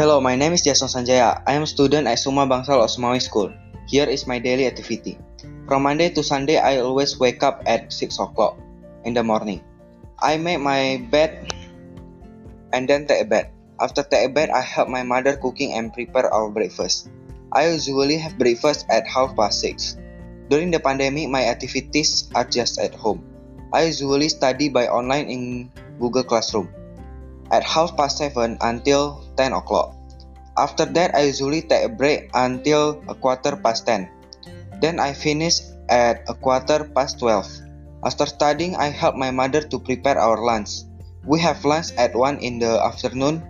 Hello, my name is Jason Sanjaya. I am student at Suma Bangsal Osmawi School. Here is my daily activity. From Monday to Sunday, I always wake up at 6 o'clock in the morning. I make my bed and then take a bath. After take a bath, I help my mother cooking and prepare our breakfast. I usually have breakfast at half past 6. During the pandemic, my activities are just at home. I usually study by online in Google Classroom at half past 7 until 10 o'clock. After that, I usually take a break until a quarter past 10. Then I finish at a quarter past 12. After studying, I help my mother to prepare our lunch. We have lunch at 1 in the afternoon.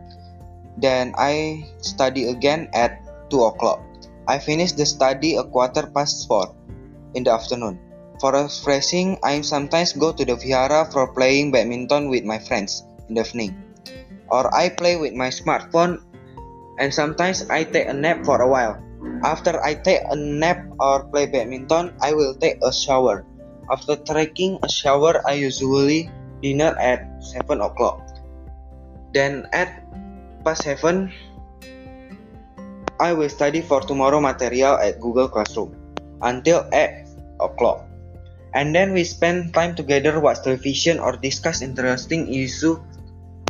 Then I study again at 2 o'clock. I finish the study a quarter past 4 in the afternoon. For refreshing, I sometimes go to the Vihara for playing badminton with my friends in the evening. Or I play with my smartphone and sometimes I take a nap for a while. After I take a nap or play badminton, I will take a shower. After taking a shower, I usually dinner at 7 o'clock. Then at past 7, I will study for tomorrow material at Google Classroom until 8 o'clock. And then we spend time together watch television or discuss interesting issue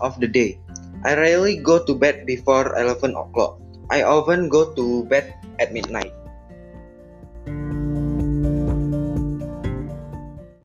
of the day. I rarely go to bed before 11 o'clock. I often go to bed at midnight.